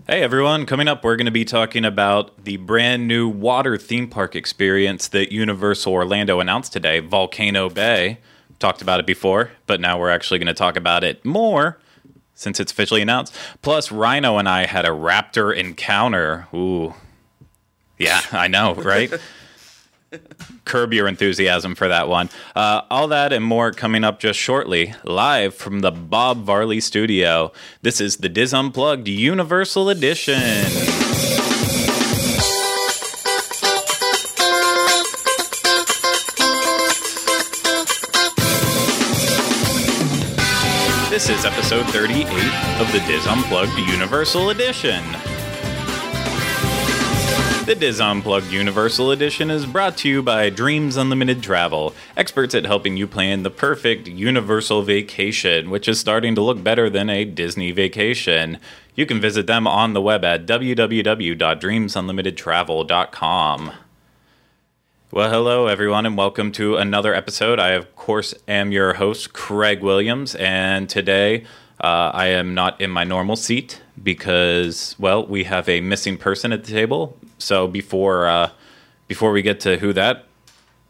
Hey everyone, coming up, we're going to be talking about the brand new water theme park experience that Universal Orlando announced today, Volcano Bay. Talked about it before, but now we're actually going to talk about it more since it's officially announced. Plus, Rhino and I had a raptor encounter. Ooh. Yeah, I know, right? curb your enthusiasm for that one. Uh, all that and more coming up just shortly, live from the Bob Varley studio. This is the DIS Unplugged Universal Edition. This is episode 38 of the DIS Unplugged Universal Edition. The DIS Unplugged Universal Edition is brought to you by Dreams Unlimited Travel, experts at helping you plan the perfect universal vacation, which is starting to look better than a Disney vacation. You can visit them on the web at www.dreamsunlimitedtravel.com. Well, hello, everyone, and welcome to another episode. I, of course, am your host, Craig Williams, and today uh, I am not in my normal seat because, well, we have a missing person at the table. So before uh, before we get to who that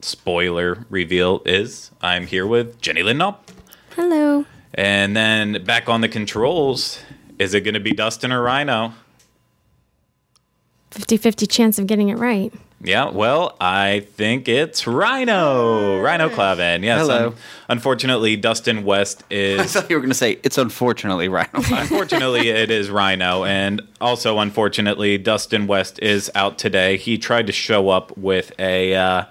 spoiler reveal is, I'm here with Jenny Lynn Knopp. Hello. And then back on the controls, is it going to be Dustin or Rhino? 50 50 chance of getting it right. Yeah, well, I think it's Rhino. Rhino Clavin. Yes. Hello. un- unfortunately, Dustin West is. I is. thought you were going to say it's unfortunately Rhino. unfortunately, it is Rhino. And also, unfortunately, Dustin West is out today. He tried to show up with a. Uh,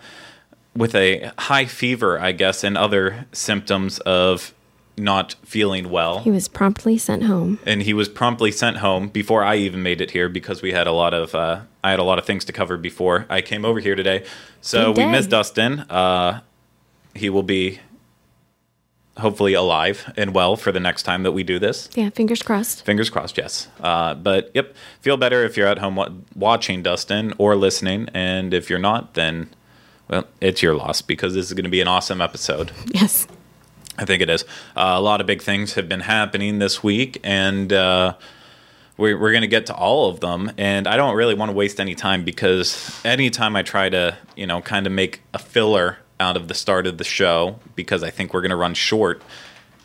with a high fever, I guess, and other symptoms of not feeling well. He was promptly sent home. and he was promptly sent home before I even made it here because we had a lot of uh, I had a lot of things to cover before I came over here today. So we miss Dustin. Uh, he will be hopefully alive and well for the next time that we do this. Yeah, fingers crossed. Fingers crossed, yes. Uh, but yep, feel better if you're at home wa- watching Dustin or listening, and if you're not, then well, it's your loss because this is going to be an awesome episode. Yes. I think it is. Uh, a lot of big things have been happening this week, and uh, we're, we're going to get to all of them. And I don't really want to waste any time because anytime I try to, you know, kind of make a filler out of the start of the show, because I think we're going to run short,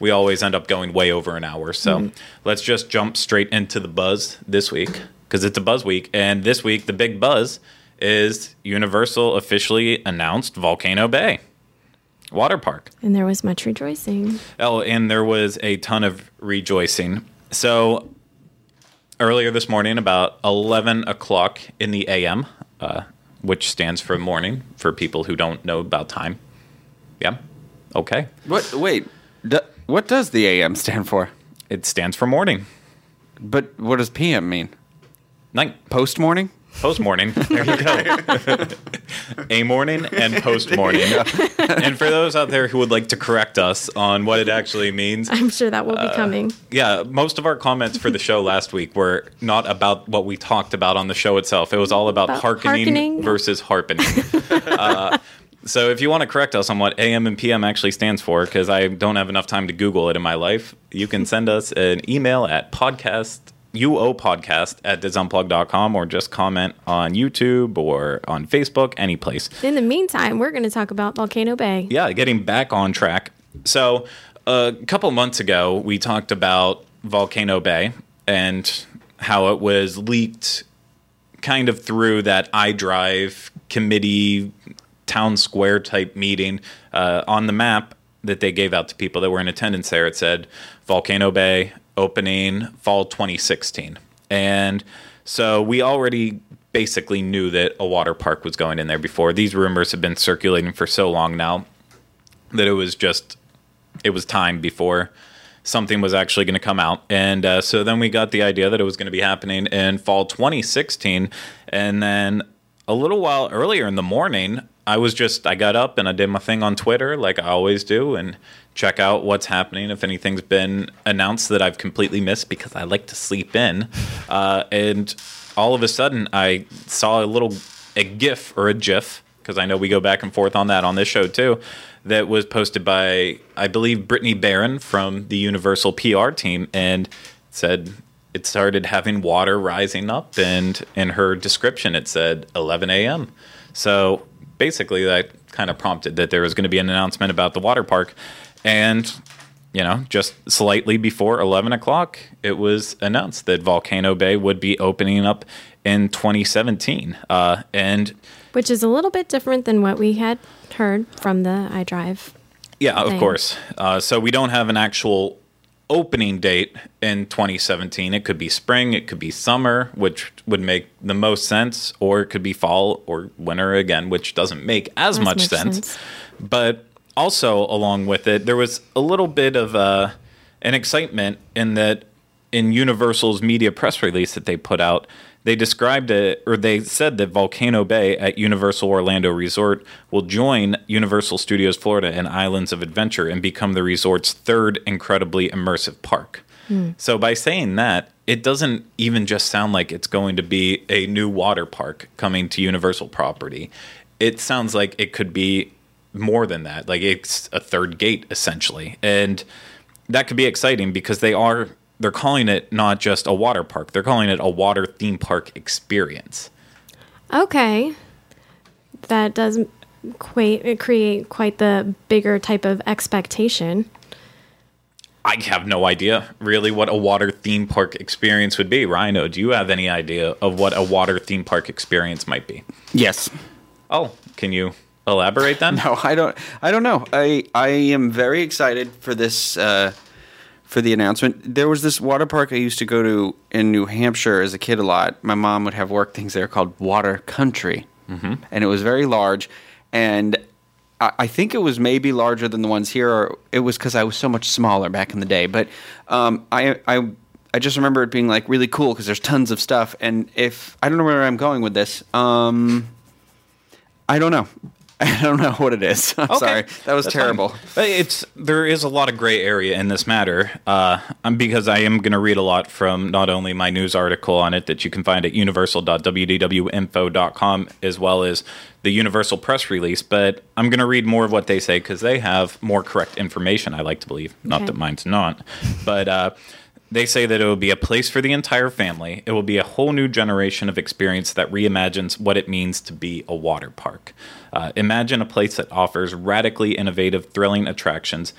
we always end up going way over an hour. So let's just jump straight into the buzz this week because it's a buzz week. And this week, the big buzz is Universal officially announced Volcano Bay Water Park. And there was much rejoicing. Oh, and there was a ton of rejoicing. So earlier this morning, about 11 o'clock in the AM, uh, which stands for morning for people who don't know about time. Yeah. Okay. what? Wait. D- what does the AM stand for? It stands for morning. But what does PM mean? Night. Post morning? Post morning. There you go. a morning and post morning. and for those out there who would like to correct us on what it actually means, I'm sure that will Uh, be coming. yeah, most of our comments for the show last week were not about what we talked about on the show itself. It was all about, About hearkening, hearkening? versus harpening. uh, so if you want to correct us on what AM and PM actually stands for, because I don't have enough time to Google it in my life, you can send us an email at podcast uopodcast at disunplug.com or just comment on YouTube or on Facebook, any place In the meantime, we're going to talk about Volcano Bay. yeah, getting back on track. So, a couple months ago, we talked about Volcano Bay and how it was leaked kind of through that iDrive committee town square type meeting uh, on the map that they gave out to people that were in attendance there. It said Volcano Bay opening fall 2016. And so we already basically knew that a water park was going in there before. These rumors have been circulating for so long now that it was just it was time before something was actually going to come out and uh, so then we got the idea that it was going to be happening in fall 2016 and then a little while earlier in the morning i was just i got up and i did my thing on twitter like i always do and check out what's happening if anything's been announced that i've completely missed because i like to sleep in uh, and all of a sudden i saw a little a gif or a gif because I know we go back and forth on that on this show too. That was posted by I believe Brittany Barron from the Universal PR team and said it started having water rising up, and in her description it said 11 a.m. So basically, that kind of prompted that there was going to be an announcement about the water park, and you know, just slightly before 11 o'clock, it was announced that Volcano Bay would be opening up in 2017, uh, and Which is a little bit different than what we had heard from the iDrive. Yeah, of course. Uh, so we don't have an actual opening date in 2017. It could be spring, it could be summer, which would make the most sense, or it could be fall or winter again, which doesn't make as, As much, much sense. sense. But also, along with it, there was a little bit of uh, an excitement in that in Universal's media press release that they put out, they described it, or they said that Volcano Bay at Universal Orlando Resort will join Universal Studios Florida and Islands of Adventure and become the resort's third incredibly immersive park. So, by saying that, it doesn't even just sound like it's going to be a new water park coming to Universal property. It sounds like it could be more than that. Like it's a third gate essentially. And that could be exciting because they are they're calling it not just a water park. They're calling it a water theme park experience. Okay. That does quite, create quite the bigger type of expectation. I have no idea really what a water theme park experience would be. Rhino, do you have any idea of what a water theme park experience might be? Yes. Oh, can you elaborate then? No, I don't. I don't know. I I am very excited for this uh, for the announcement. There was this water park I used to go to in New Hampshire as a kid a lot. My mom would have work things there called Water Country, mm-hmm. and it was very large. And I, I think it was maybe larger than the ones here. Or it was because I was so much smaller back in the day. But um, I I. I just remember it being like really cool because there's tons of stuff, and if I don't know where I'm going with this, um, I don't know. I don't know what it is. I'm Okay. sorry. That was That's terrible. fine. But It's there is a lot of gray area in this matter, uh, um, because I am going to read a lot from not only my news article on it that you can find at universal.wdwinfo.com as well as the Universal press release, but I'm going to read more of what they say because they have more correct information. I like to believe, not that mine's not, but. Uh, they say that it will be a place for the entire family. It will be a whole new generation of experience that reimagines what it means to be a water park. Uh, imagine a place that offers radically innovative, thrilling attractions,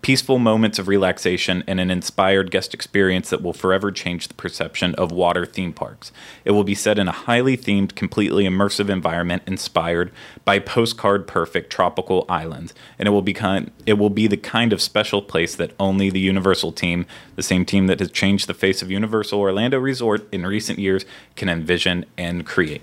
peaceful moments of relaxation, and an inspired guest experience that will forever change the perception of water theme parks. It will be set in a highly themed, completely immersive environment inspired by postcard perfect tropical islands, and it will be kind, it will be the kind of special place that only the Universal team, the same team that has changed the face of Universal Orlando Resort in recent years, can envision and create.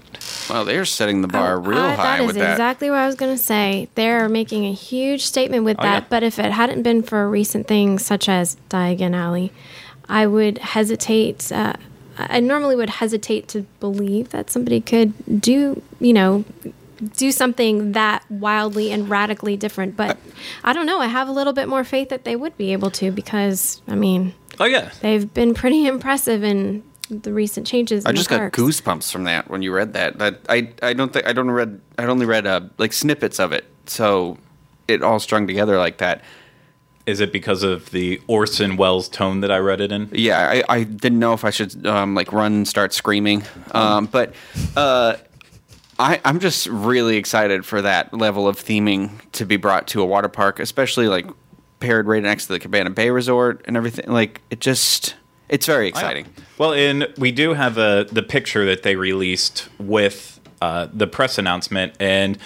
Well, they're setting the bar real Uh, high that is with that. That is exactly what I was going to say. They're making a huge statement with Oh, that. yeah. But if it hadn't been for recent things such as Diagon Alley, I would hesitate. Uh, I normally would hesitate to believe that somebody could do, you know, do something that wildly and radically different. But I don't know. I have a little bit more faith that they would be able to because, I mean, Oh yeah, they've been pretty impressive in the recent changes. I in the just got parks. goosebumps from that when you read that. That I I don't think I don't read I only read uh, like snippets of it, so it all strung together like that. Is it because of the Orson Welles tone that I read it in? Yeah, I, I didn't know if I should um, like run and start screaming, um, but uh, I I'm just really excited for that level of theming to be brought to a water park, especially like paired right next to the Cabana Bay Resort and everything. Like it just it's very exciting. Well, and we do have a the picture that they released with uh, the press announcement, and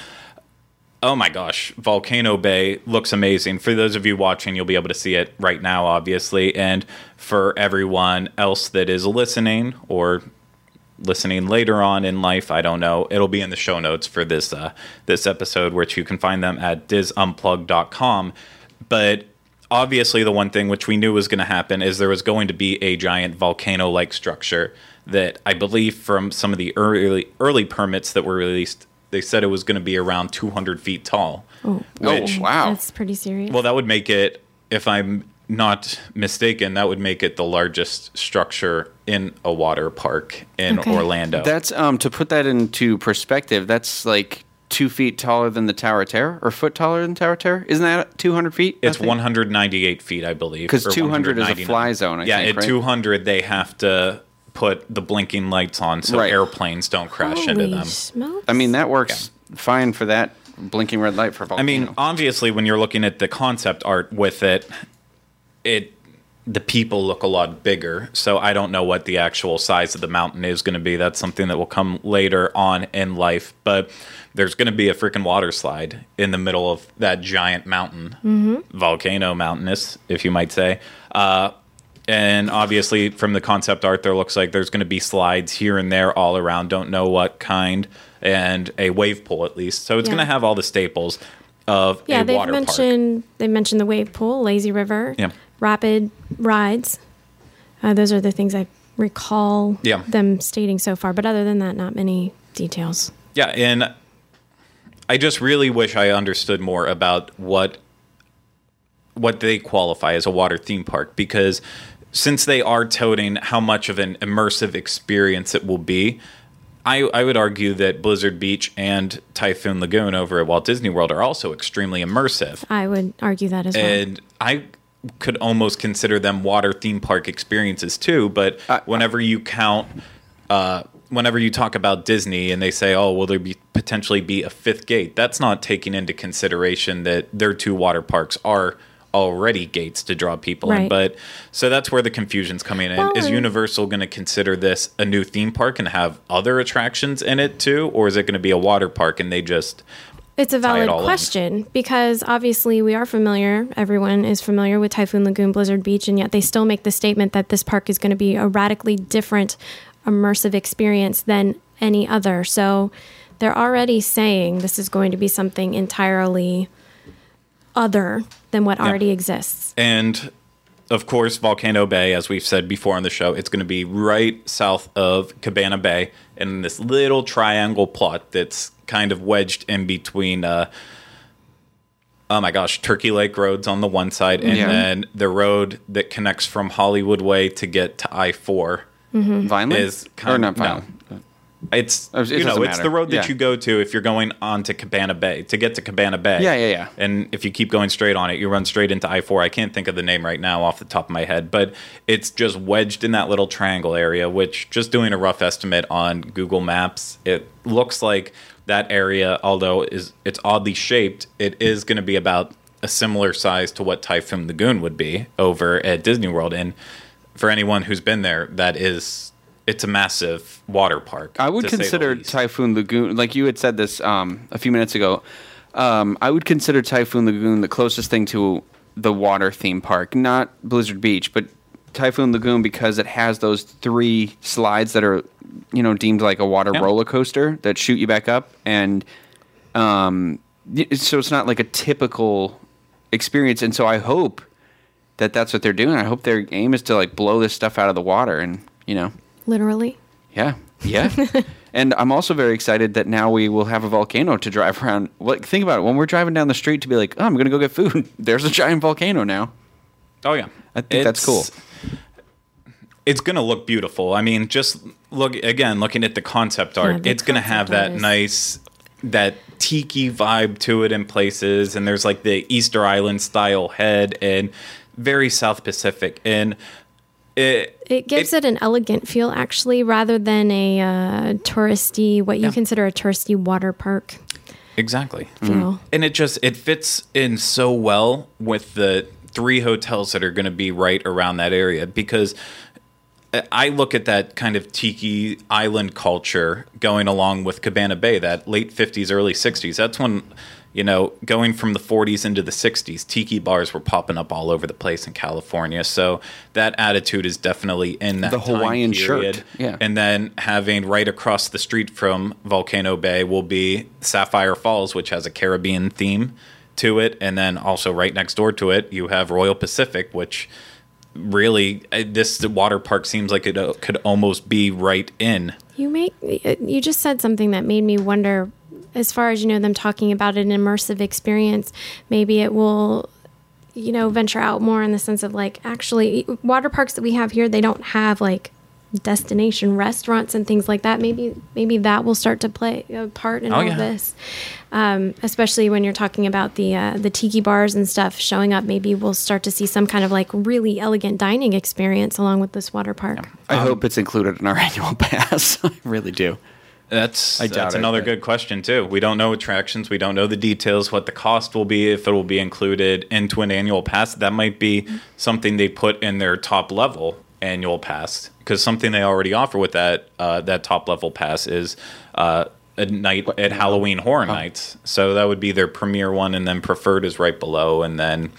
oh my gosh, Volcano Bay looks amazing. For those of you watching, you'll be able to see it right now, obviously, and for everyone else that is listening or listening later on in life, I don't know. It'll be in the show notes for this uh, this episode, which you can find them at disunplug.com. But obviously, the one thing which we knew was going to happen is there was going to be a giant volcano-like structure that I believe from some of the early early permits that were released, they said it was going to be around 200 feet tall. Which, Oh, wow. That's pretty serious. well, that would make it, if I'm not mistaken, that would make it the largest structure in a water park in Okay. Orlando. That's um to put that into perspective. That's like two feet taller than the Tower of Terror, or foot taller than Tower of Terror. Isn't that 200 feet? I It's 198 feet, I believe. Because 200 is a fly zone, I yeah, think, at right? 200 they have to put the blinking lights on so Right. airplanes don't crash into them. smokes. I mean, that works fine for that blinking red light for I volcano. mean, obviously, when you're looking at the concept art with it, it the people look a lot bigger. So I don't know what the actual size of the mountain is going to be. That's something that will come later on in life. But there's going to be a freaking water slide in the middle of that giant mountain, volcano mountainous, if you might say. Uh, and obviously, from the concept art, there looks like there's going to be slides here and there all around. Don't know what kind, and a wave pool at least. So it's Yeah. going to have all the staples of yeah, a they've water park. mentioned they mentioned the wave pool, lazy river, Yeah. rapid rides. Uh, those are the things I recall Yeah. them stating so far. But other than that, not many details. Yeah, and I just really wish I understood more about what what they qualify as a water theme park because since they are toting how much of an immersive experience it will be, I, I would argue that Blizzard Beach and Typhoon Lagoon over at Walt Disney World are also extremely immersive. I would argue that as well. And I could almost consider them water theme park experiences too. But I- whenever you count, uh, whenever you talk about Disney and they say, "Oh, will there be potentially be a fifth gate?" That's not taking into consideration that their two water parks are already gates to draw people in. But so that's where the confusion's coming in. Well, is Universal going to consider this a new theme park and have other attractions in it too, or is it going to be a water park and they just It's a valid all in. question because obviously we are familiar, everyone is familiar with Typhoon Lagoon, Blizzard Beach, and yet they still make the statement that this park is going to be a radically different immersive experience than any other. So they're already saying this is going to be something entirely other than what already exists. And of course, Volcano Bay, as we've said before on the show, it's going to be right south of Cabana Bay in this little triangle plot that's kind of wedged in between. Uh, oh my gosh, Turkey Lake Road's on the one side, and Yeah. then the road that connects from Hollywood Way to get to I 4 Vineland is or kind not of no. Vineland. It's oh, It you know it's matter. the road that Yeah. you go to if you're going on to Cabana Bay to get to Cabana Bay. Yeah, yeah, yeah. And if you keep going straight on it, you run straight into I four. I can't think of the name right now off the top of my head, but it's just wedged in that little triangle area. Which just doing a rough estimate on Google Maps, it looks like that area, although is it's oddly shaped, it is going to be about a similar size to what Typhoon Lagoon would be over at Disney World. And for anyone who's been there, that is. It's a massive water park. I would to say the consider. Typhoon Lagoon, like you had said this um, a few minutes ago. Um, I would consider Typhoon Lagoon the closest thing to the water theme park, not Blizzard Beach, but Typhoon Lagoon because it has those three slides that are, you know, deemed like a water Yeah. roller coaster that shoot you back up, and um, so it's not like a typical experience. And so I hope that that's what they're doing. I hope their aim is to like blow this stuff out of the water, and you know. Literally. Yeah, yeah. and I'm also very excited that now we will have a volcano to drive around. Like, think about it. When we're driving down the street to be like, oh, I'm going to go get food, there's a giant volcano now. Oh yeah, I think that's cool. It's gonna look beautiful. I mean, just look again, looking at the concept art. the it's gonna have concept art that is- nice, that tiki vibe to it in places, and there's like the Easter Island style head and very South Pacific, and it It gives it, an elegant feel, actually, rather than a uh, touristy, what you Yeah. consider a touristy water park exactly. feel. and it just it fits in so well with the three hotels that are going to be right around that area because I look at that kind of tiki island culture going along with Cabana Bay, that late 50s, early 60s. That's when, you know, going from the 40s into the 60s, tiki bars were popping up all over the place in California. So that attitude is definitely in that The time Hawaiian shirt, yeah. And then having right across the street from Volcano Bay will be Sapphire Falls, which has a Caribbean theme to it. And then also right next door to it, you have Royal Pacific, which really uh, this water park seems like it uh, could almost be right in. You make you just said something that made me wonder as far as you know them talking about an immersive experience maybe it will you know venture out more in the sense of like actually water parks that we have here they don't have like destination restaurants and things like that. Maybe maybe that will start to play a part in Oh, all yeah. of this. Um, especially when you're talking about the uh, the tiki bars and stuff showing up. Maybe we'll start to see some kind of like really elegant dining experience along with this water park. I hope it's included in our annual pass. I really do. That's that's it, another but- good question too. We don't know attractions. We don't know the details. What the cost will be if it will be included into an annual pass. That might be something they put in their top level annual pass because something they already offer with that uh, that top level pass is uh, a night at Halloween Horror Nights. So that would be their premier one, and then preferred is right below, and then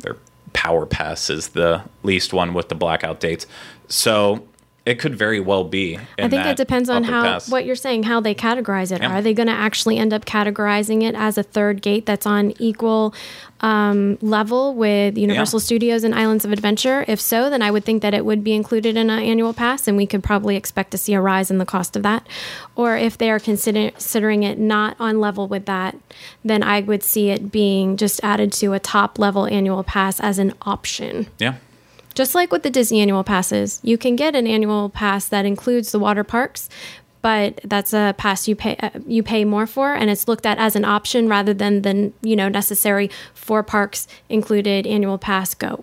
their power pass is the least one with the blackout dates. So it could very well be. I think it depends on how pass. what you're saying, how they categorize it. Yeah. Are they going to actually end up categorizing it as a third gate that's on equal um, level with Universal Yeah. Studios and Islands of Adventure? If so, then I would think that it would be included in an annual pass, and we could probably expect to see a rise in the cost of that. Or if they are consider- considering it not on level with that, then I would see it being just added to a top level annual pass as an option. Yeah. Just like with the Disney annual passes, you can get an annual pass that includes the water parks, but that's a pass you pay uh, you pay more for, and it's looked at as an option rather than the you know necessary four parks included annual pass go.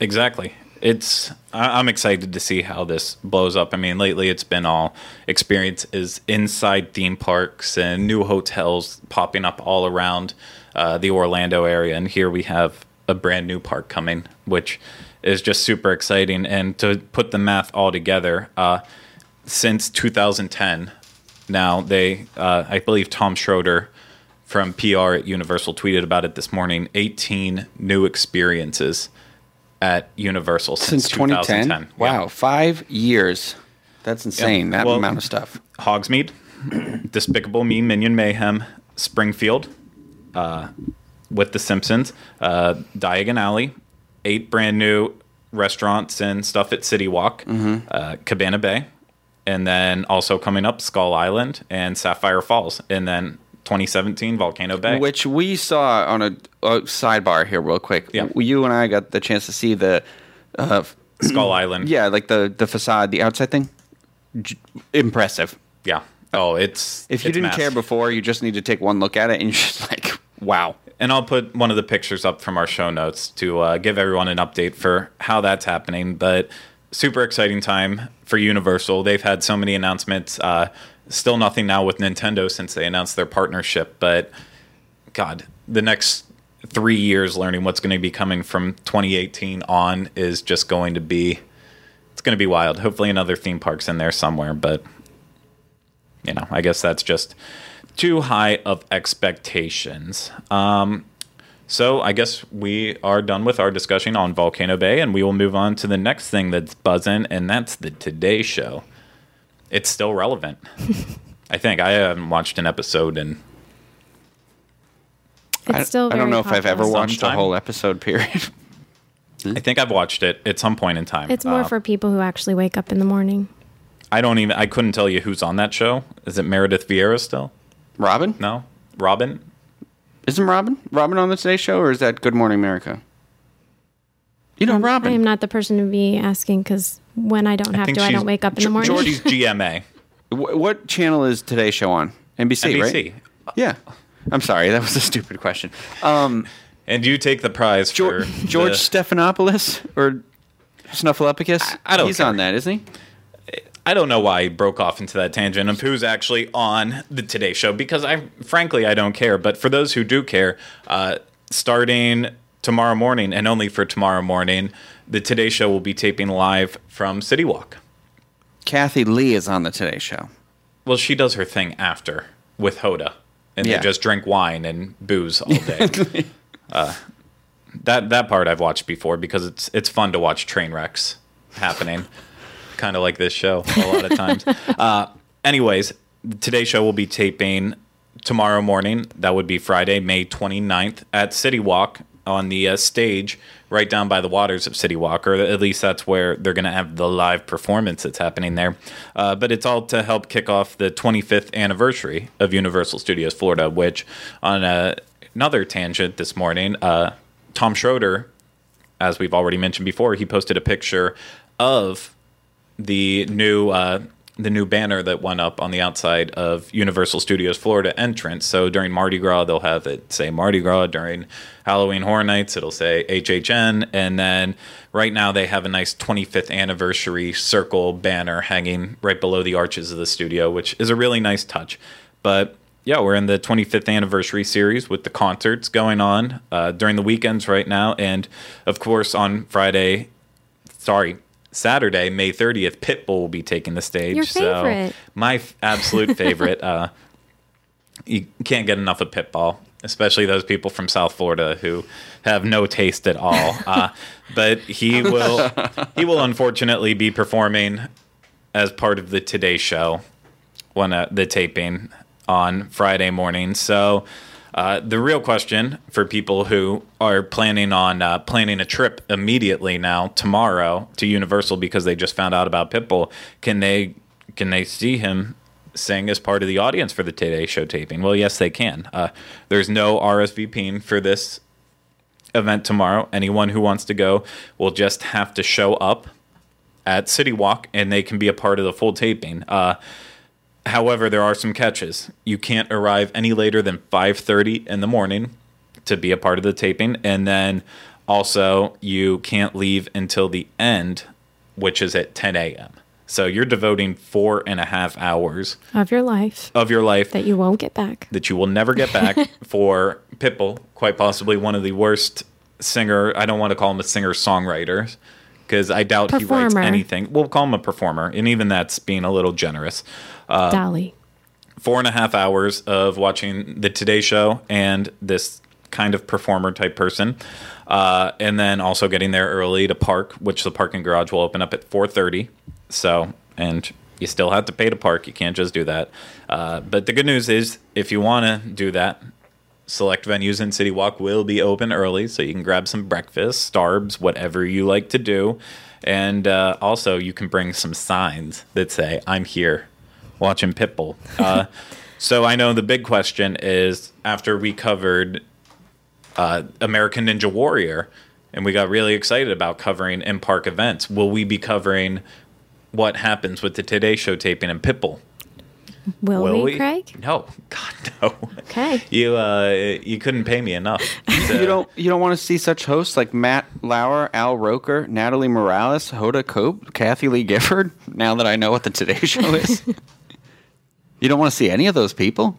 Exactly. It's I'm excited to see how this blows up. I mean, lately it's been all experience is inside theme parks and new hotels popping up all around uh, the Orlando area, and here we have a brand new park coming, which is just super exciting. And to put the math all together, uh, since 2010, now they uh, I believe Tom Schroeder from PR at Universal tweeted about it this morning. 18 new experiences at Universal since, Since 2010. 2010. Wow, Yeah. five years. That's insane. That Well- amount of stuff. Hogsmeade, Despicable Me, Minion Mayhem, Springfield, uh, with The Simpsons, uh, Diagon Alley, eight brand new restaurants and stuff at City Walk, Mm-hmm. uh, Cabana Bay, and then also coming up Skull Island and Sapphire Falls, and then 2017 Volcano Bay. Which we saw on a, a sidebar here, real quick. Yeah. You and I got the chance to see the, uh, Skull Island. yeah, like the the facade, the outside thing. J- impressive. Yeah. Oh, it's If you it's didn't massive. care before, you just need to take one look at it, and you're just like, wow. And I'll put one of the pictures up from our show notes to uh, give everyone an update for how that's happening. But super exciting time for Universal. They've had so many announcements. Uh, still nothing now with Nintendo since they announced their partnership. But God, the next three years learning what's going to be coming from 2018 on is just going to be it's going to be wild. Hopefully, another theme parks in there somewhere. But you know, I guess that's just too high of expectations. Um, so I guess we are done with our discussion on Volcano Bay, and we will move on to the next thing that's buzzing, and that's the Today Show. It's still relevant. I think I haven't watched an episode in It's I, still. I don't very know if I've ever popular. watched a whole episode. Period. I think I've watched it at some point in time. It's more Uh, for people who actually wake up in the morning. I don't even. I couldn't tell you who's on that show. Is it Meredith Vieira still? Robin? No, Robin. Isn't Robin? Robin on the Today Show, or is that Good Morning America? You know, Um, Robin. I am not the person to be asking because when I don't have to, I don't wake up in the Ge- morning. Geordie's GMA. Wh- what channel is Today Show on? NBC, NBC. right? Yeah. I'm sorry, that was a stupid question. Um, And you take the prize George, for George the- Stephanopoulos or Snuffleupagus? I- I don't He's care. on that, isn't he? I don't know why he broke off into that tangent of who's actually on the Today Show because I, frankly, I don't care. But for those who do care, uh, starting tomorrow morning and only for tomorrow morning, the Today Show will be taping live from City Walk. Kathie Lee is on the Today Show. Well, she does her thing after with Hoda, and Yeah. they just drink wine and booze all day. uh, that that part I've watched before because it's it's fun to watch train wrecks happening, kind of like this show a lot of times. Uh, anyways, today's show will be taping tomorrow morning. That would be Friday, May 29th at City Walk on the uh, stage right down by the waters of City Walk, or at least that's where they're going to have the live performance that's happening there. Uh, but it's all to help kick off the 25th anniversary of Universal Studios Florida, which on a, another tangent this morning, uh, Tom Schroeder, as we've already mentioned before, he posted a picture of the new uh, the new banner that went up on the outside of Universal Studios Florida entrance. So during Mardi Gras, they'll have it say Mardi Gras. During Halloween Horror Nights, it'll say HHN. And then right now, they have a nice 25th anniversary circle banner hanging right below the arches of the studio, which is a really nice touch. But yeah, we're in the 25th anniversary series with the concerts going on uh, during the weekends right now. And of course, on Friday, sorry, Saturday, May 30th, Pitbull will be taking the stage. Your favorite. So my f- absolute favorite. Uh, you can't get enough of Pitbull, especially those people from South Florida who have no taste at all. Uh, but he will he will unfortunately be performing as part of the Today Show when uh, the taping on Friday morning. So uh, the real question for people who are planning on uh, planning a trip immediately now tomorrow to Universal because they just found out about Pitbull, can they can they see him sing as part of the audience for the Today Show taping? Well, yes, they can. Uh, there's no RSVPing for this event tomorrow. Anyone who wants to go will just have to show up at City Walk, and they can be a part of the full taping. However, there are some catches. You can't arrive any later than 5:30 in the morning to be a part of the taping, and then also you can't leave until the end, which is at 10 a.m. So you're devoting four and a half hours Of your life of your life that you won't get back. that you will never get back for Pitbull, quite possibly one of the worst singer. I don't want to call him a singer songwriter because I doubt he writes anything. We'll call him a performer, and even that's being a little generous Dolly. four and a half hours of watching the Today Show and this kind of performer type person, uh, and then also getting there early to park, which the parking garage will open up at four thirty. So, and you still have to pay to park. You can't just do that. Uh, but the good news is, if you want to do that, select venues in City Walk will be open early, so you can grab some breakfast, Starbs, whatever you like to do. And uh, also, you can bring some signs that say, I'm here watching Pitbull. Uh, so I know the big question is after we covered uh, American Ninja Warrior and we got really excited about covering in park events, will we be covering what happens with the Today Show taping and Pitbull? Will, Will we, we? Craig? No, God, no. Okay. You uh, you couldn't pay me enough. You don't you don't want to see such hosts like Matt Lauer, Al Roker, Natalie Morales, Hoda Cope, Kathie Lee Gifford. Now that I know what the Today Show is, you don't want to see any of those people.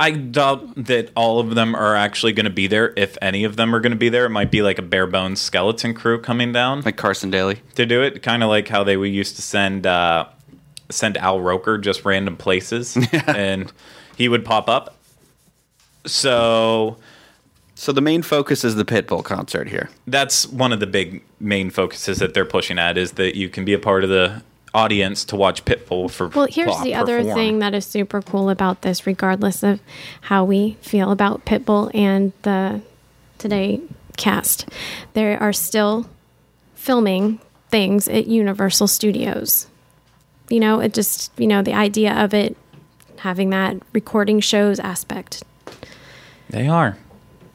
I doubt that all of them are actually going to be there. If any of them are going to be there, it might be like a bare bones skeleton crew coming down Like Carson Daly. to do it. Kind of like how they we used to send uh, send Al Roker just random places, and he would pop up. So So the main focus is the Pitbull concert here. that's one of the big main focuses that they're pushing at is that you can be a part of the audience to watch Pitbull for Well, here's the other perform. thing that is super cool about this, regardless of how we feel about Pitbull and the Today cast. They are still filming things at Universal Studios. You know, it just, you know, the idea of it having that recording shows aspect. They are.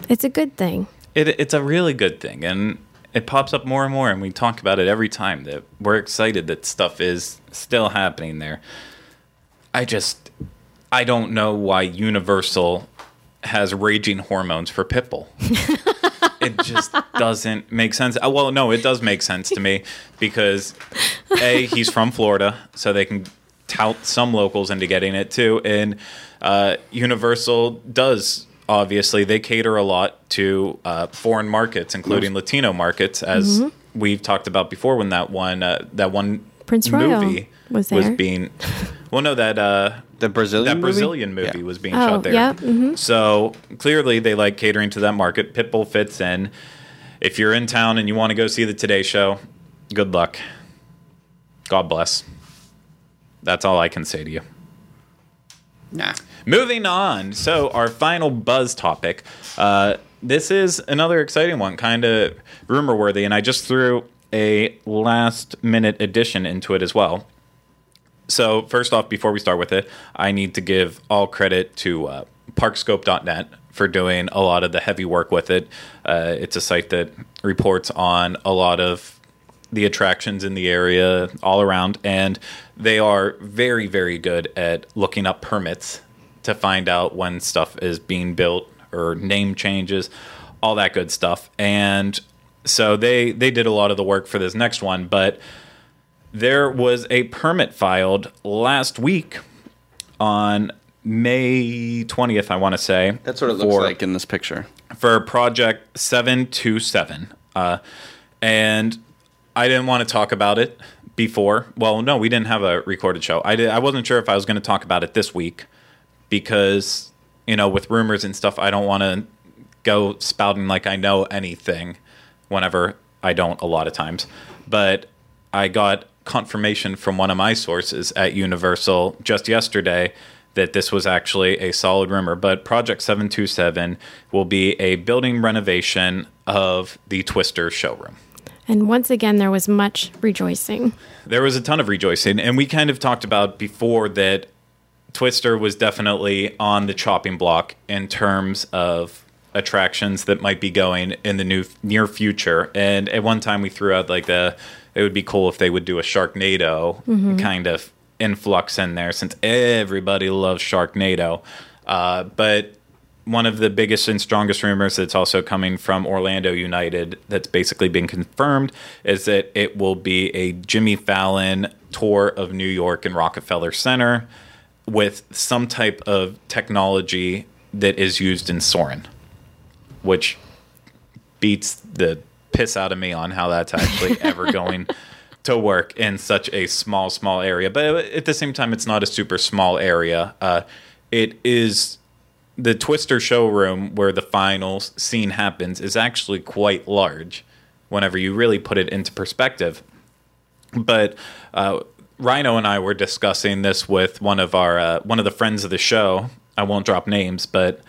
It's a good thing. It, it's a really good thing, and it pops up more and more, and we talk about it every time that we're excited that stuff is still happening there. I just, I don't know why Universal has raging hormones for Pitbull. it just doesn't make sense. Uh, Well, no, it does make sense to me because a he's from Florida, so they can tout some locals into getting it too, and uh, Universal does. Obviously, they cater a lot to uh, foreign markets, including Latino markets, as we've talked about before. When that one, uh, that one Prince movie was there. being, well, no, that uh, The Brazilian that movie? Brazilian movie Yeah. was being Oh, shot there. yeah, mhm. So clearly, they like catering to that market. Pitbull fits in. If you're in town and you want to go see the Today Show, good luck. God bless. That's all I can say to you. Nah. Moving on. So, our final buzz topic. Uh, this is another exciting one, kind of rumor worthy, and I just threw a last minute addition into it as well. So, first off, before we start with it, I need to give all credit to uh, Parkscope.net for doing a lot of the heavy work with it. Uh, it's a site that reports on a lot of the attractions in the area all around, and they are very, very good at looking up permits to find out when stuff is being built or name changes, all that good stuff. And so they they did a lot of the work for this next one, but there was a permit filed last week on May 20th, I want to say. That's what it looks for- like in this picture. for Project 727. Uh, and I didn't want to talk about it before. Well, no, we didn't have a recorded show. I, did, I wasn't sure if I was going to talk about it this week because, you know, with rumors and stuff, I don't want to go spouting like I know anything whenever I don't a lot of times. But I got confirmation from one of my sources at Universal just yesterday that this was actually a solid rumor. But Project 727 will be a building renovation of the Twister showroom. And once again, there was much rejoicing. There was a ton of rejoicing, and we kind of talked about before that Twister was definitely on the chopping block in terms of attractions that might be going in the new near future. And at one time, we threw out like the it would be cool if they would do a Sharknado kind of influx in there, since everybody loves Sharknado. Uh, but one of the biggest and strongest rumors that's also coming from Orlando United that's basically been confirmed is that it will be a Jimmy Fallon tour of New York and Rockefeller Center with some type of technology that is used in Soarin', which beats the piss out of me on how that's actually ever going to work in such a small, small area. But at the same time, it's not a super small area. Uh, it is the Twister showroom where the final scene happens is actually quite large whenever you really put it into perspective. But uh, Rhino and I were discussing this with one of our uh, one of the friends of the show. I won't drop names, but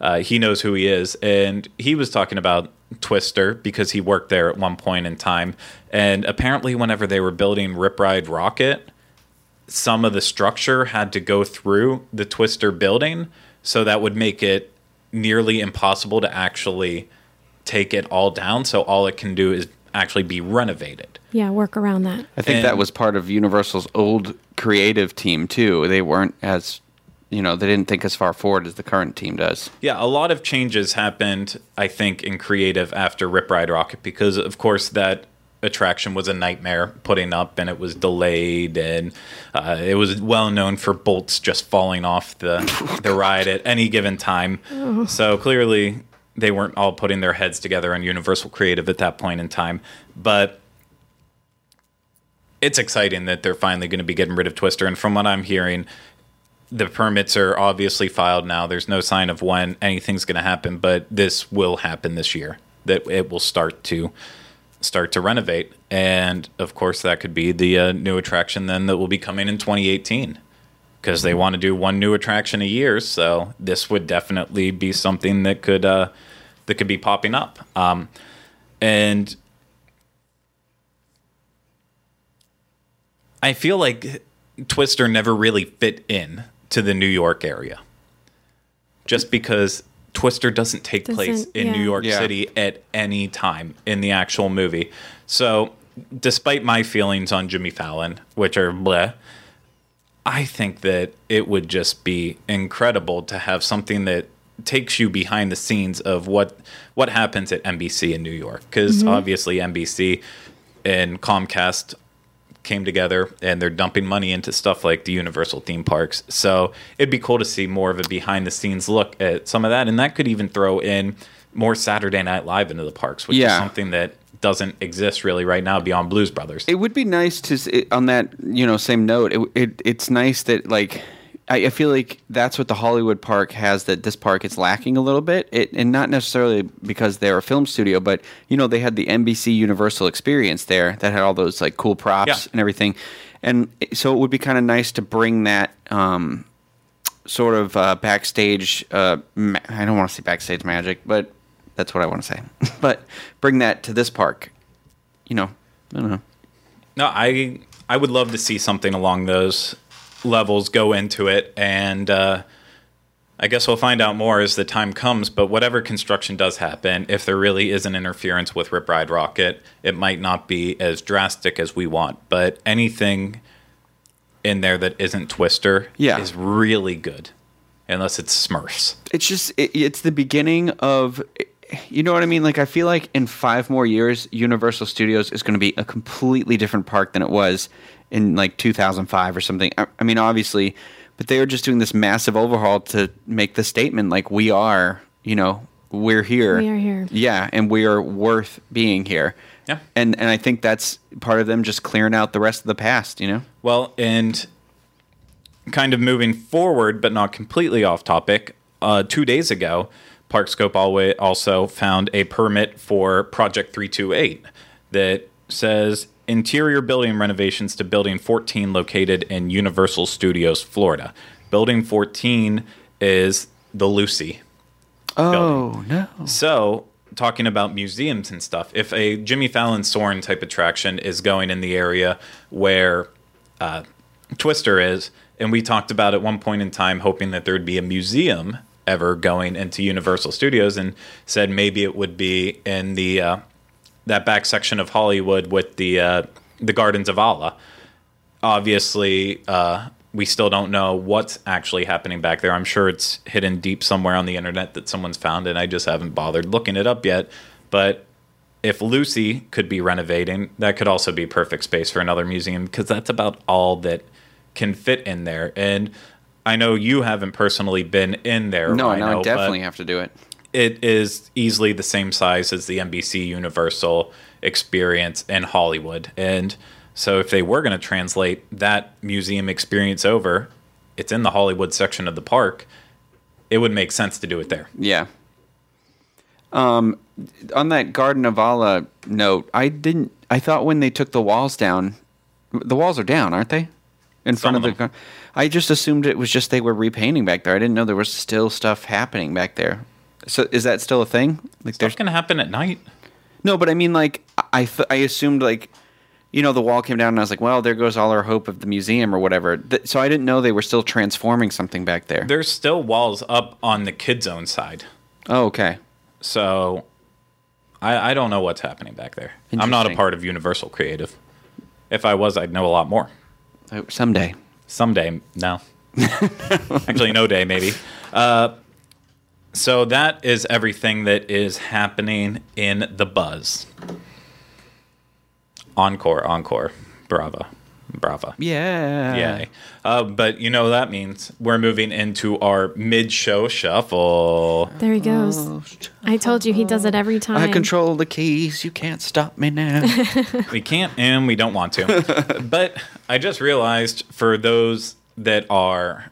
uh, he knows who he is, and he was talking about Twister because he worked there at one point in time. And apparently, whenever they were building Rip Ride Rockit, some of the structure had to go through the Twister building, so that would make it nearly impossible to actually take it all down. So all it can do is actually be renovated. Yeah, work around that. I think that was part of Universal's old creative team too. They weren't as, you know, they didn't think as far forward as the current team does. Yeah, a lot of changes happened, I think, in creative after Rip Ride Rockit because, of course, that attraction was a nightmare putting up and it was delayed and uh, it was well known for bolts just falling off the, the ride at any given time. So clearly, they weren't all putting their heads together on Universal Creative at that point in time. But it's exciting that they're finally going to be getting rid of Twister. And from what I'm hearing, the permits are obviously filed now. There's no sign of when anything's going to happen, but this will happen this year. That it will start to start to renovate, and of course that could be the uh, new attraction then that will be coming in 2018 because they want to do one new attraction a year. So this would definitely be something that could uh, that could be popping up. Um, and I feel like Twister never really fit in to the New York area. Just because Twister doesn't take place Doesn't- in yeah. New York Yeah. City at any time in the actual movie. So, despite my feelings on Jimmy Fallon, which are bleh, I think that it would just be incredible to have something that takes you behind the scenes of what what happens at NBC in New York because mm-hmm. obviously NBC and Comcast came together and they're dumping money into stuff like the Universal theme parks. So it'd be cool to see more of a behind the scenes look at some of that and that could even throw in more Saturday Night Live into the parks, which is something that doesn't exist really right now beyond Blues Brothers. It would be nice to on that you know same note. It, it it's nice that like I, I feel like that's what the Hollywood park has that this park is lacking a little bit. It and not necessarily because they're a film studio, but you know they had the NBC Universal experience there that had all those like cool props Yeah. and everything, and so it would be kind of nice to bring that. Um, Sort of uh, backstage. Uh, ma- I don't want to say backstage magic, but that's what I want to say. but bring that to this park. You know, I don't know. No, I I would love to see something along those levels go into it, and uh, I guess we'll find out more as the time comes, but whatever construction does happen, if there really is an interference with Rip Ride Rockit, it might not be as drastic as we want. But anything in there that isn't Twister Yeah. is really good. Unless it's Smurfs. it's just it, it's the beginning of you know what i mean? Like i feel like in five more years universal studios is going to be a completely different park than it was in like 2005 or something. I, I mean obviously but they are just doing this massive overhaul to make the statement like we are you know we're here. We are here. yeah and we are worth being here. Yeah. and and i think that's part of them just clearing out the rest of the past you know? Well, and kind of moving forward, but not completely off topic, uh, two days ago, Parkscope also found a permit for Project 328 that says interior building renovations to Building 14 located in Universal Studios, Florida. Building 14 is the Lucy. oh no So, talking about museums and stuff, if a Jimmy Fallon Soarin' type attraction is going in the area where uh, Twister is, and we talked about at one point in time hoping that there would be a museum ever going into Universal Studios, and said maybe it would be in the uh, that back section of Hollywood with the uh, the Gardens of Allah. Obviously uh, we still don't know what's actually happening back there. I'm sure it's hidden deep somewhere on the internet that someone's found and i just haven't bothered looking it up yet. But if lucy could be renovating that could also be perfect space for another museum because that's about all that can fit in there. And i know you haven't personally been in there no no i definitely have to do it it is easily the same size as the NBC Universal experience in Hollywood. And so if they were going to translate that museum experience over, it's in the Hollywood section of the park. It would make sense to do it there. Yeah. Um, on that Garden of Allah note, I didn't. I thought when they took the walls down, the walls are down, aren't they? In Some front of of the. I just assumed it was just they were repainting back there. I didn't know there was still stuff happening back there. So is that still a thing? Like Stuff there's going to happen at night. no, but I mean, like I th- I assumed like. You know, the wall came down, and I was like, "Well, there goes all our hope of the museum or whatever." Th- so I didn't know they were still transforming something back there. There's still walls up on the kid zone side. oh, okay. So I, I don't know what's happening back there. I'm not a part of Universal Creative. If I was, I'd know a lot more. Oh, Someday. Someday, no. Actually, no day, maybe. Uh, so that is everything that is happening in the buzz. Encore, encore, brava, brava. Yeah. Yay. Uh, but you know what that means we're moving into our mid-show shuffle. There he goes. I told you he does it every time. I control the keys. You can't stop me now. We can't and we don't want to. but I just realized for those that are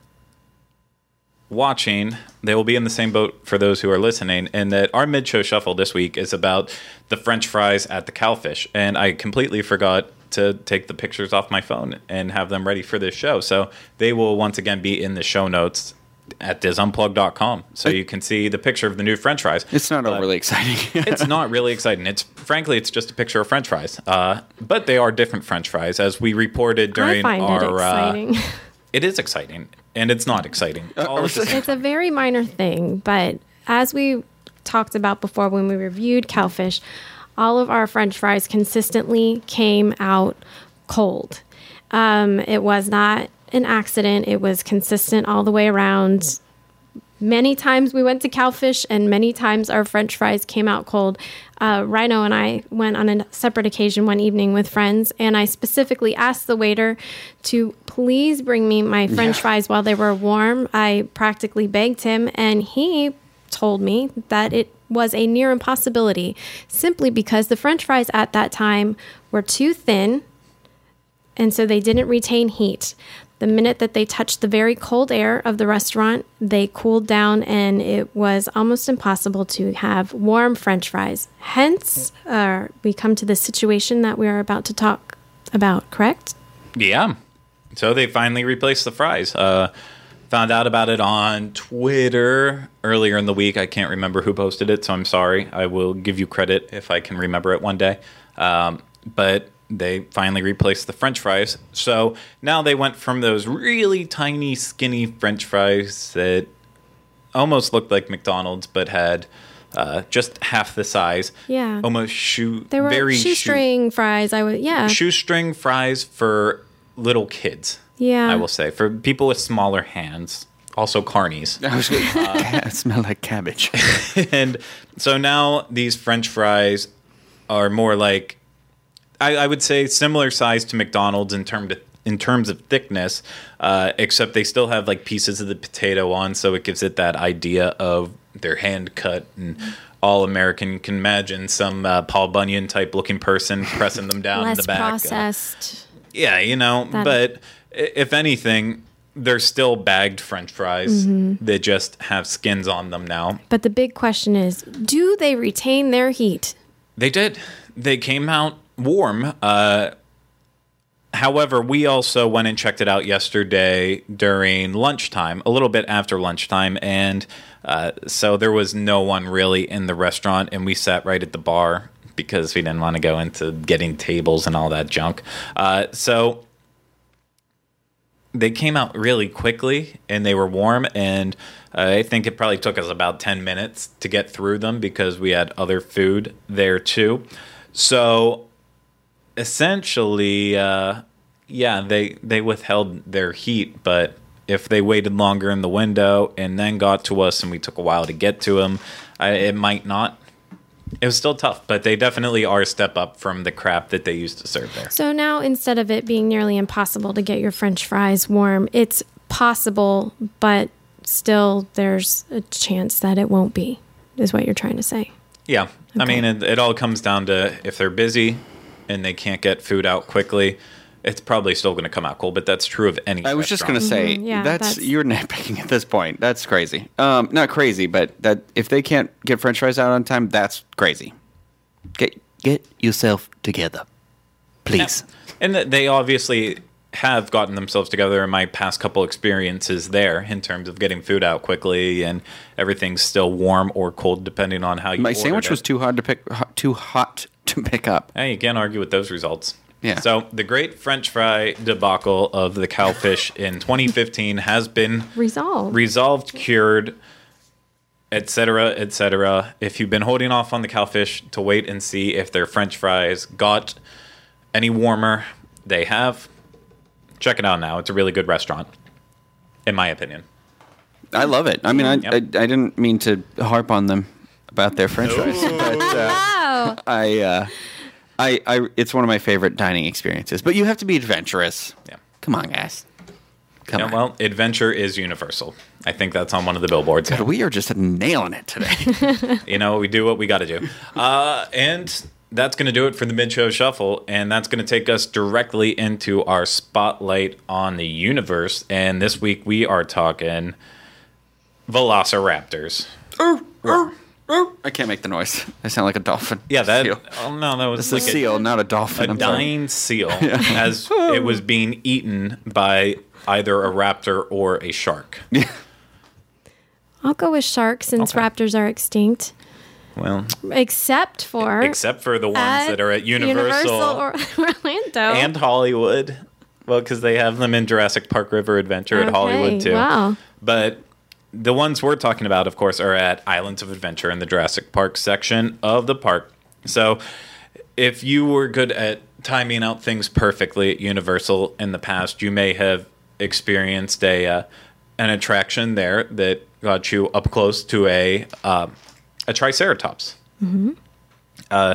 watching, they will be in the same boat for those who are listening, and that our mid show shuffle this week is about the French fries at the Cowfish. And I completely forgot to take the pictures off my phone and have them ready for this show. So they will once again be in the show notes at disunplug.com. So you can see the picture of the new French fries. It's not But- overly exciting. it's not really exciting. It's frankly, it's just a picture of French fries. Uh, but they are different French fries, as we reported I during find our. it exciting. Uh, it is exciting, and it's not exciting. Uh, it's it's a very minor thing, but as we talked about before when we reviewed Cowfish, all of our French fries consistently came out cold. Um, it was not an accident. It was consistent all the way around. Many times we went to Cowfish, and many times our French fries came out cold. Uh, Rhino and I went on a separate occasion one evening with friends, and I specifically asked the waiter to please bring me my French Yeah. fries while they were warm. I practically begged him, and he told me that it was a near impossibility simply because the French fries at that time were too thin and so they didn't retain heat. The minute that they touched the very cold air of the restaurant, they cooled down, and it was almost impossible to have warm French fries. Hence, uh, we come to the situation that we are about to talk about, correct? yeah. So they finally replaced the fries. Uh, found out about it on Twitter earlier in the week. I can't remember who posted it, so I'm sorry. I will give you credit if I can remember it one day. Um, but they finally replaced the french fries. So now they went from those really tiny, skinny french fries that almost looked like McDonald's, but had uh, just half the size. Yeah. almost shoe. They were very shoe- shoestring fries. I would, yeah, shoestring fries for little kids. Yeah. I will say for people with smaller hands. Also carnies. I was gonna, it smelled like cabbage. and so now these French fries are more like I, I would say similar size to McDonald's in terms of in terms of thickness, uh, except they still have like pieces of the potato on, so it gives it that idea of they're hand cut and all American. You can imagine some uh, Paul Bunyan type looking person pressing them down in Less the back. Uh, processed. yeah, you know, That- but i- if anything, they're still bagged French fries. Mm-hmm. They just have skins on them now. But the big question is, do they retain their heat? They did. They came out warm. Uh, however, we also went and checked it out yesterday during lunchtime, a little bit after lunchtime, and uh, so there was no one really in the restaurant, and we sat right at the bar because we didn't want to go into getting tables and all that junk. Uh, so they came out really quickly and they were warm and uh, i think it probably took us about 10 minutes to get through them because we had other food there too. So essentially uh, yeah they they withheld their heat but if they waited longer in the window and then got to us and we took a while to get to them I, it might not it was still tough but they definitely are a step up from the crap that they used to serve there So now instead of it being nearly impossible to get your french fries warm, it's possible, but still there's a chance that it won't be, is what you're trying to say. Yeah. I mean, it, it all comes down to if they're busy and they can't get food out quickly, it's probably still going to come out cold, but that's true of any I was just gonna restaurant. say Mhm, yeah, that's, that's- you're nitpicking at this point. That's crazy. Um, not crazy, but that if they can't get French fries out on time, that's crazy. Get get yourself together, please. And th- they obviously have gotten themselves together in my past couple experiences there in terms of getting food out quickly and everything's still warm or cold depending on how you My sandwich it. was too hard to pick, hot- too hot to pick up. Hey, you can't argue with those results. Yeah. So the great French fry debacle of the cowfish in 2015 has been Resolve. resolved, cured, etc., etc. If you've been holding off on the cowfish to wait and see if their French fries got any warmer, they have. Check it out now. It's a really good restaurant, in my opinion. I love it. I mean, I, Yep. I, I didn't mean to harp on them about their French fries, but uh, I, uh, I, I, it's one of my favorite dining experiences. But you have to be adventurous. Yeah. Come on, guys. Come Yeah, on. well, adventure is universal. I think that's on one of the billboards. God, we are just nailing it today. you know, we do what we got to do. Uh, and that's going to do it for the mid show shuffle. And that's going to take us directly into our spotlight on the universe. And this week we are talking Velociraptors. I can't make the noise. I sound like a dolphin. Yeah, that. Seal. Oh, no, that was This like a seal, not a dolphin. a, I'm sorry. dying seal as it was being eaten by either a raptor or a shark. I'll go with sharks since Okay. raptors are extinct, Well, except for except for the ones that are at Universal, or Orlando and Hollywood. Well, because they have them in Jurassic Park River Adventure at Hollywood too. Wow. But the ones we're talking about, of course, are at Islands of Adventure in the Jurassic Park section of the park. So if you were good at timing out things perfectly at Universal in the past, you may have experienced a uh, an attraction there that got you up close to a uh, a Triceratops. Uh,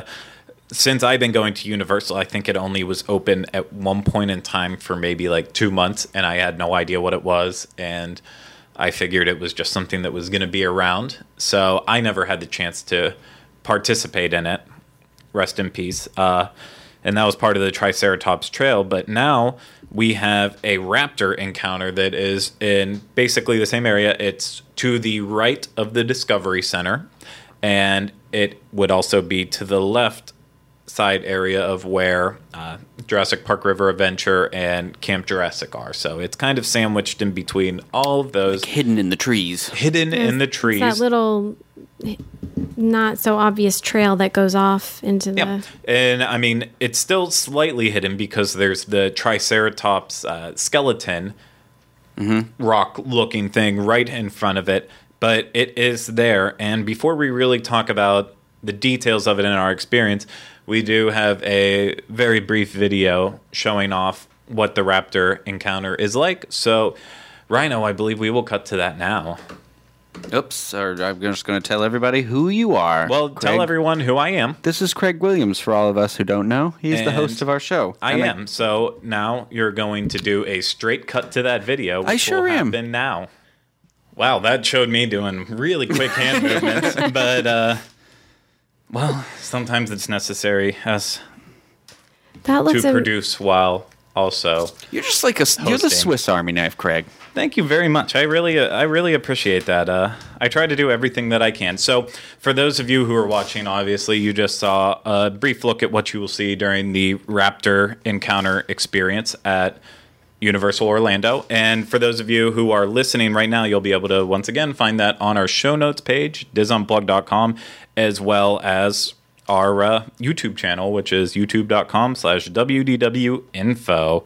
since I've been going to Universal, I think it only was open at one point in time for maybe like two months, and I had no idea what it was. And I figured it was just something that was going to be around. So I never had the chance to participate in it. Rest in peace. Uh, and that was part of the Triceratops Trail. But now we have a raptor encounter that is in basically the same area. It's to the right of the Discovery Center, and it would also be to the left side area of where uh, Jurassic Park River Adventure and Camp Jurassic are. So it's kind of sandwiched in between all of those, hidden in the trees. hidden in the trees. that little not so obvious trail that goes off into the Yep. And I mean, it's still slightly hidden because there's the Triceratops uh, skeleton rock looking thing right in front of it. but it is there. And before we really talk about the details of it in our experience, we do have a very brief video showing off what the raptor encounter is like. So, Rhino, I believe we will cut to that now. Oops, or I'm just going to tell everybody who you are. Well, Craig. tell everyone who I am. This is Craig Williams for all of us who don't know. He's the host of our show. I And am. So now you're going to do a straight cut to that video. Which I sure am. happen now. Wow, that showed me doing really quick hand movements, but uh, well, sometimes it's necessary us That to a, produce while also. You're just like a you're the Swiss Army knife, Craig. Thank you very much. I really, uh, I really appreciate that. Uh, I try to do everything that I can. So, for those of you who are watching, obviously, you just saw a brief look at what you will see during the Raptor encounter experience at Universal Orlando. And for those of you who are listening right now, you'll be able to once again find that on our show notes page, disunplug.com, as well as our uh, YouTube channel, which is youtube.com slash wdwinfo.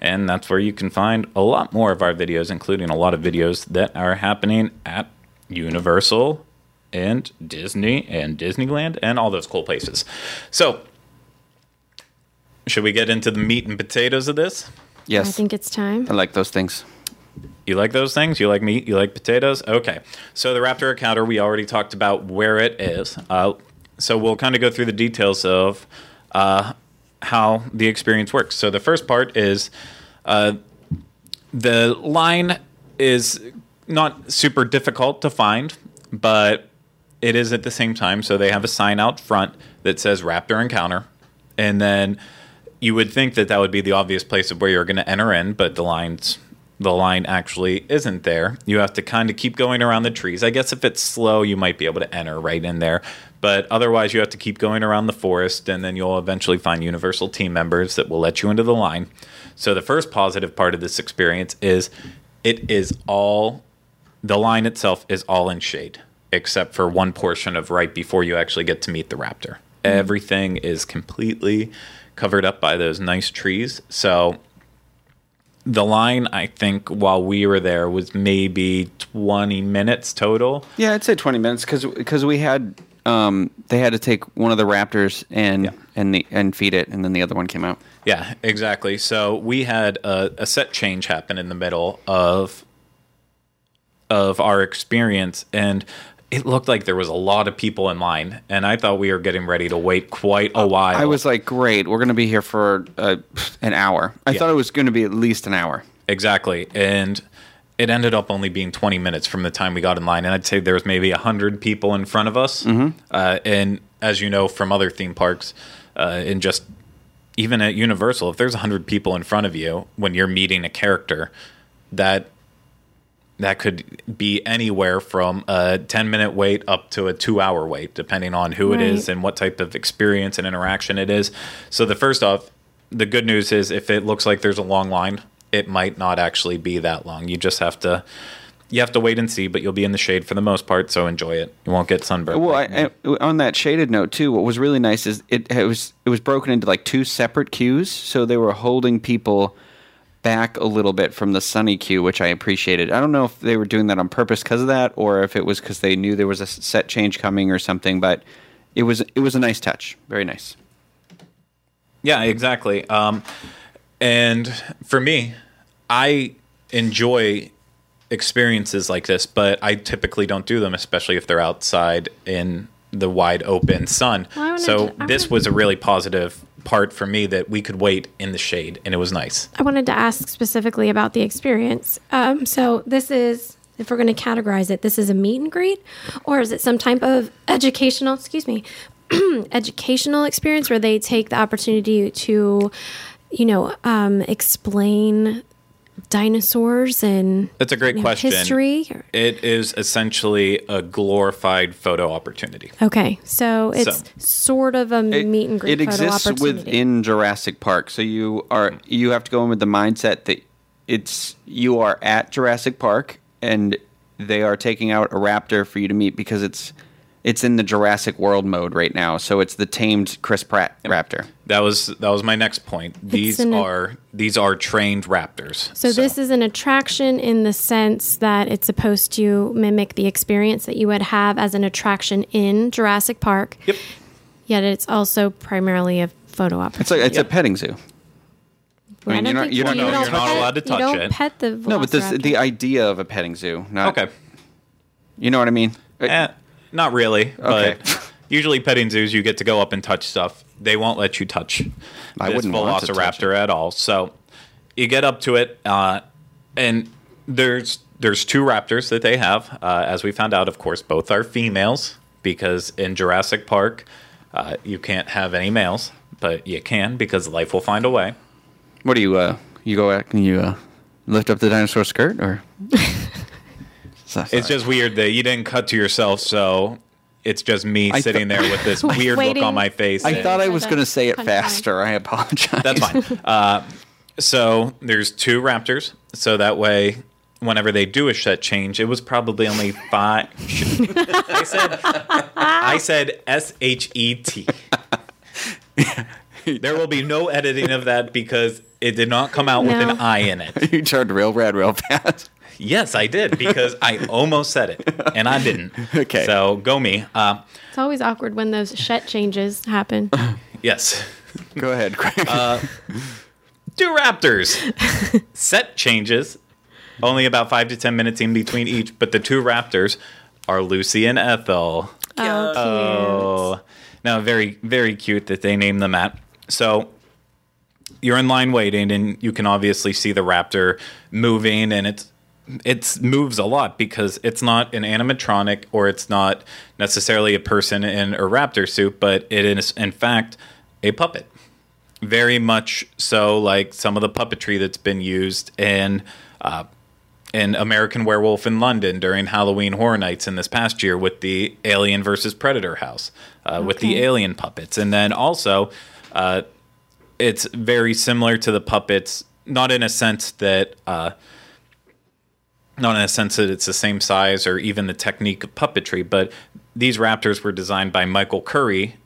And that's where you can find a lot more of our videos, including a lot of videos that are happening at Universal and Disney and Disneyland and all those cool places. So, should we get into the meat and potatoes of this? Yes, I think it's time. I like those things. You like those things? You like meat? You like potatoes? Okay. So the Raptor encounter, we already talked about where it is. Uh, so we'll kind of go through the details of uh, how the experience works. So the first part is uh, the line is not super difficult to find, but it is at the same time. So they have a sign out front that says Raptor Encounter, and then you would think that that would be the obvious place of where you're going to enter in, but the lines the line actually isn't there. You have to kind of keep going around the trees. I guess if it's slow, you might be able to enter right in there, but otherwise you have to keep going around the forest and then you'll eventually find universal team members that will let you into the line. So the first positive part of this experience is it is all the line itself is all in shade except for one portion of right before you actually get to meet the raptor. Mm-hmm. Everything is completely covered up by those nice trees. So the line, I think, while we were there was maybe 20 minutes total. Yeah, I'd say 20 minutes because we had um, they had to take one of the raptors and Yeah. and the and feed it, and then the other one came out. Yeah, exactly. So we had a, a set change happen in the middle of of our experience, and it looked like there was a lot of people in line, and I thought we were getting ready to wait quite a while. I was like, great, we're going to be here for uh, an hour. I Yeah. thought it was going to be at least an hour. Exactly. And it ended up only being 20 minutes from the time we got in line. And I'd say there was maybe 100 people in front of us. Uh, and as you know from other theme parks, uh, and just even at Universal, if there's 100 people in front of you when you're meeting a character, that that could be anywhere from a 10 minute wait up to a two hour wait, depending on who it is and what type of experience and interaction it is. So, the first off, the good news is if it looks like there's a long line, it might not actually be that long. You just have to. You have to wait and see, but you'll be in the shade for the most part, so enjoy it. You won't get sunburned. Well. I, I, on that shaded note too, what was really nice is it, it was it was broken into like two separate queues, so they were holding people back a little bit from the sunny queue, which I appreciated. I don't know if they were doing that on purpose because of that, or if it was because they knew there was a set change coming or something. But it was it was a nice touch, very nice. Yeah, exactly. Um, and for me, I enjoy experiences like this, but I typically don't do them, especially if they're outside in the wide open sun. Well, I wanna so do- this wanna- was a really positive part for me that we could wait in the shade, and it was nice. I wanted to ask specifically about the experience. Um, so this is, if we're going to categorize it, this is a meet and greet, or is it some type of educational? Excuse me, educational experience where they take the opportunity to, you know, um, explain dinosaurs and That's a great you know, question. history. It is essentially a glorified photo opportunity. Okay, so it's So- sort of a meet and greet. It photo exists opportunity. within Jurassic Park, so you are mm-hmm. you have to go in with the mindset that it's you are at Jurassic Park and they are taking out a raptor for you to meet because it's It's in the Jurassic World mode right now, so it's the tamed Chris Pratt raptor. That was that was my next point. These an- are these are trained raptors. So, this is an attraction in the sense that it's supposed to mimic the experience that you would have as an attraction in Jurassic Park. Yep. Yet it's also primarily a photo op. It's like it's Yep. a petting zoo. I mean, you're not- you're not- you no, don't you're not pet- allowed to touch you don't it. pet the No, but this the idea of a petting zoo. Not, Okay. You know what I mean? Eh, not really, Okay. but usually petting zoos you get to go up and touch stuff. They won't let you touch I this wouldn't want to touch velociraptor at all. So you get up to it, uh, and there's there's two raptors that they have. Uh, as we found out, of course, both are females because in Jurassic Park uh, you can't have any males, but you can because life will find a way. What do you uh you go out and you uh lift up the dinosaur skirt or So- It's just weird that you didn't cut to yourself, so it's just me I sitting th- there with this weird look on my face. I thought I was going to say it faster. I apologize. That's fine. Uh, so there's two raptors. So that way, whenever they do a set change, it was probably only five. I said, I said S H E T. There will be no editing of that because it did not come out with an I in it. you turned real red real fast. Yes, I did because I almost said it and I didn't. Okay. So go me. Uh, It's always awkward when those shet changes happen. yes. Go ahead, Craig. Two raptors. Set changes. Only about five to ten minutes in between each, but the two raptors are Lucy and Ethel. Oh. Oh, now very very cute that they named them that. So you're in line waiting, and you can obviously see the raptor moving, and it's it moves a lot because it's not an animatronic or it's not necessarily a person in a raptor suit, but it is in fact a puppet. Very much so, like some of the puppetry that's been used in. Uh, in American Werewolf in London during Halloween Horror Nights in this past year with the Alien versus Predator house, uh, with the alien puppets. And then also, uh, it's very similar to the puppets, not in a sense that. Not in a sense that it's the same size or even the technique of puppetry, but these raptors were designed by Michael Curry,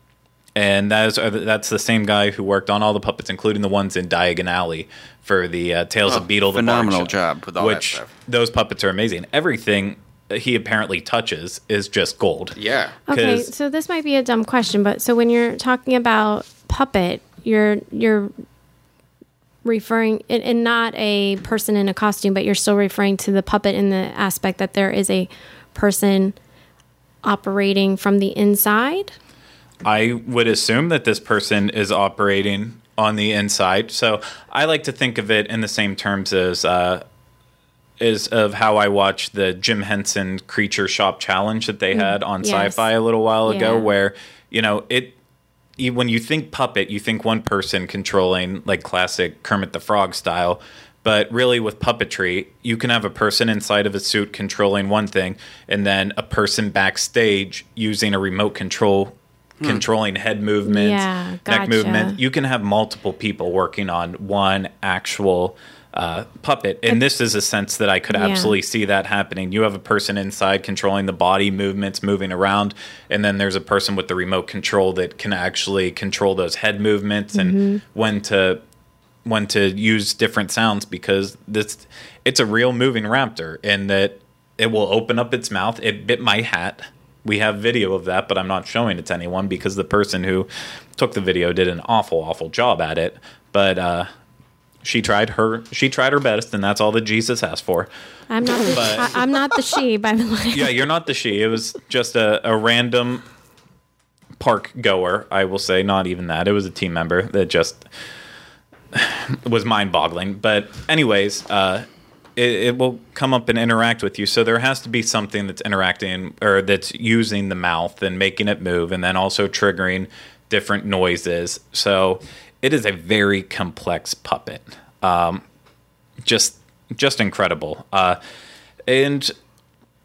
and that is uh, that's the same guy who worked on all the puppets, including the ones in Diagon Alley for the uh, Tales Oh, of Beedle. the Bard phenomenal show, job with all that which stuff. those puppets are amazing. Everything he apparently touches is just gold. yeah. Okay, 'Cause- so this might be a dumb question, but so when you're talking about puppet, you're you're referring and, and not a person in a costume, but you're still referring to the puppet in the aspect that there is a person operating from the inside. I would assume that this person is operating on the inside. So I like to think of it in the same terms as uh, is of how I watched the Jim Henson Creature Shop Challenge that they had on Mm, yes. Sci-Fi a little while ago, Yeah. where you know it. You- When you think puppet, you think one person controlling like classic Kermit the Frog style. But really, with puppetry, you can have a person inside of a suit controlling one thing, and then a person backstage using a remote control, hmm. controlling head movements, Yeah, neck movement. You can have multiple people working on one actual uh, puppet. And this is a sense that I could Yeah. absolutely see that happening. You have a person inside controlling the body movements, moving around, and then there's a person with the remote control that can actually control those head movements and Mm-hmm. when to when to use different sounds because this it's a real moving raptor and that it will open up its mouth. It bit my hat. We have video of that, but I'm not showing it to anyone because the person who took the video did an awful, awful job at it. But uh, she tried her she tried her best, and that's all that Jesus asked for. I'm not the, But- I, I'm not the she, by the way. Yeah, you're not the she. It was just a, a random park goer, I will say. Not even that. It was a team member that just was mind boggling. But, anyways, uh, it, it will come up and interact with you. So there has to be something that's interacting or that's using the mouth and making it move and then also triggering different noises. So it is a very complex puppet. Um, just just incredible. Uh, and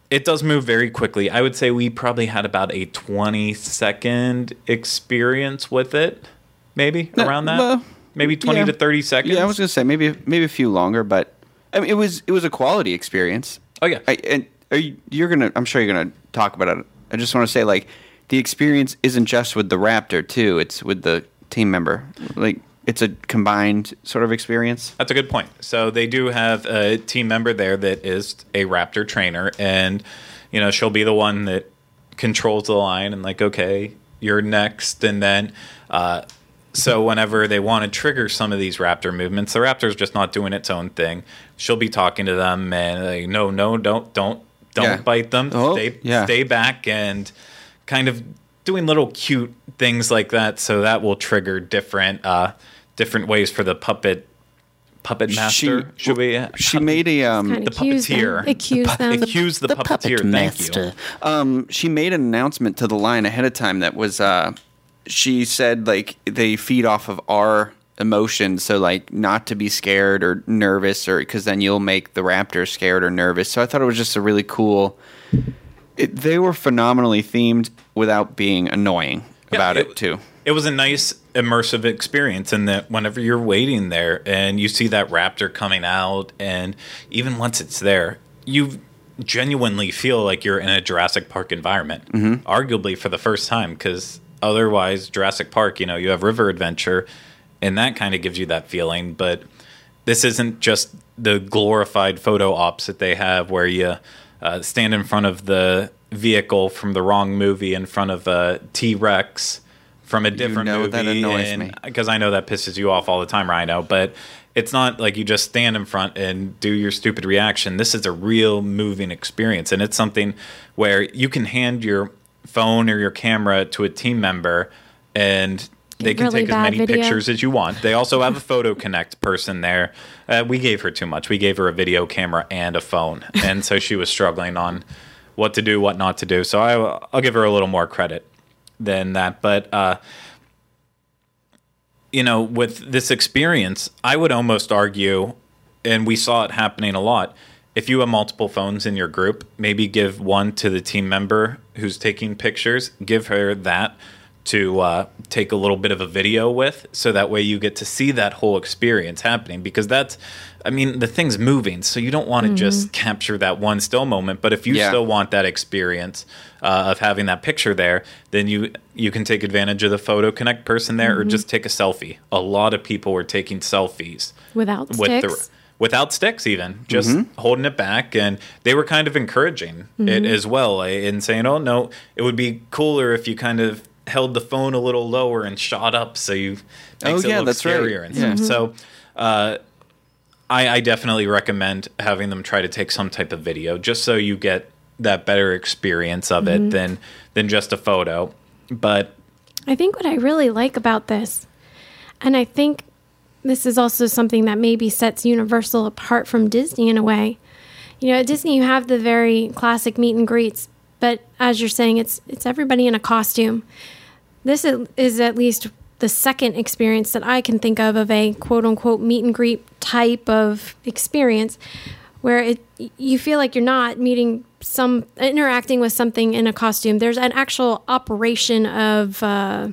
it does move very quickly. I would say we probably had about a 20 second experience with it, maybe No, around that. well, maybe 20 yeah. to 30 seconds. Yeah, I was gonna say maybe maybe a few longer, but I mean it was it was a quality experience. Oh, yeah. I, and are you, you're gonna I'm sure you're gonna talk about it I just want to say like the experience isn't just with the raptor too; it's with the team member. Like it's a combined sort of experience. That's a good point. So they do have a team member there that is a Raptor trainer, and you know she'll be the one that controls the line and like, okay, you're next, and then. Uh, so whenever they want to trigger some of these raptor movements, the raptor's just not doing its own thing. She'll be talking to them and like, no, no, don't, don't, don't Yeah. bite them. Oh, stay, yeah. stay back and kind of doing little cute things like that. So that will trigger different, uh, different ways for the puppet, puppet master. Should we? She made a um. The of cues them. puppeteer. It cues them. Accuse the, puppeteer. Thank you. Um, she made an announcement to the line ahead of time that was uh, she said like they feed off of our emotions, so like not to be scared or nervous, or because then you'll make the raptor scared or nervous. So I thought it was just a really cool. It, they were phenomenally themed without being annoying about it, too. It was a nice immersive experience in that whenever you're waiting there and you see that raptor coming out, and even once it's there, you genuinely feel like you're in a Jurassic Park environment, Mm-hmm. arguably for the first time, because otherwise, Jurassic Park, you know, you have River Adventure, and that kind of gives you that feeling, but this isn't just the glorified photo ops that they have where you uh, stand in front of the vehicle from the wrong movie in front of a T-Rex from a different know movie. that annoys me. Because I know that pisses you off all the time, Rhino, but it's not like you just stand in front and do your stupid reaction. This is a real moving experience, and it's something where you can hand your phone or your camera to a team member and they can really take as many video. pictures as you want. They also have a photo connect person there. Uh, we gave her too much. We gave her a video camera and a phone, and so she was struggling on what to do, what not to do. So I, I'll give her a little more credit than that. But uh, you know, with this experience, I would almost argue, and we saw it happening a lot. If you have multiple phones in your group, maybe give one to the team member who's taking pictures. Give her that to uh, take a little bit of a video with, so that way you get to see that whole experience happening. Because that's, I mean, the thing's moving, so you don't want to just capture that one still moment. But if you Yeah. still want that experience uh, of having that picture there, then you you can take advantage of the photo connect person there, or just take a selfie. A lot of people were taking selfies Without with sticks. the without sticks even just holding it back and they were kind of encouraging it Mm-hmm. as well eh, and saying oh no it would be cooler if you kind of held the phone a little lower and shot up so you Oh, makes it yeah, look that's right. scarier and Yeah. stuff so uh, I, I definitely recommend having them try to take some type of video just so you get that better experience of Mm-hmm. it than than just a photo but I think what I really like about this, and I think this is also something that maybe sets Universal apart from Disney in a way. You know, at Disney you have the very classic meet and greets, but as you're saying, it's it's everybody in a costume. This is, at least the second experience that I can think of of a quote unquote meet and greet type of experience where it you feel like you're not meeting some interacting with something in a costume. There's an actual operation of uh,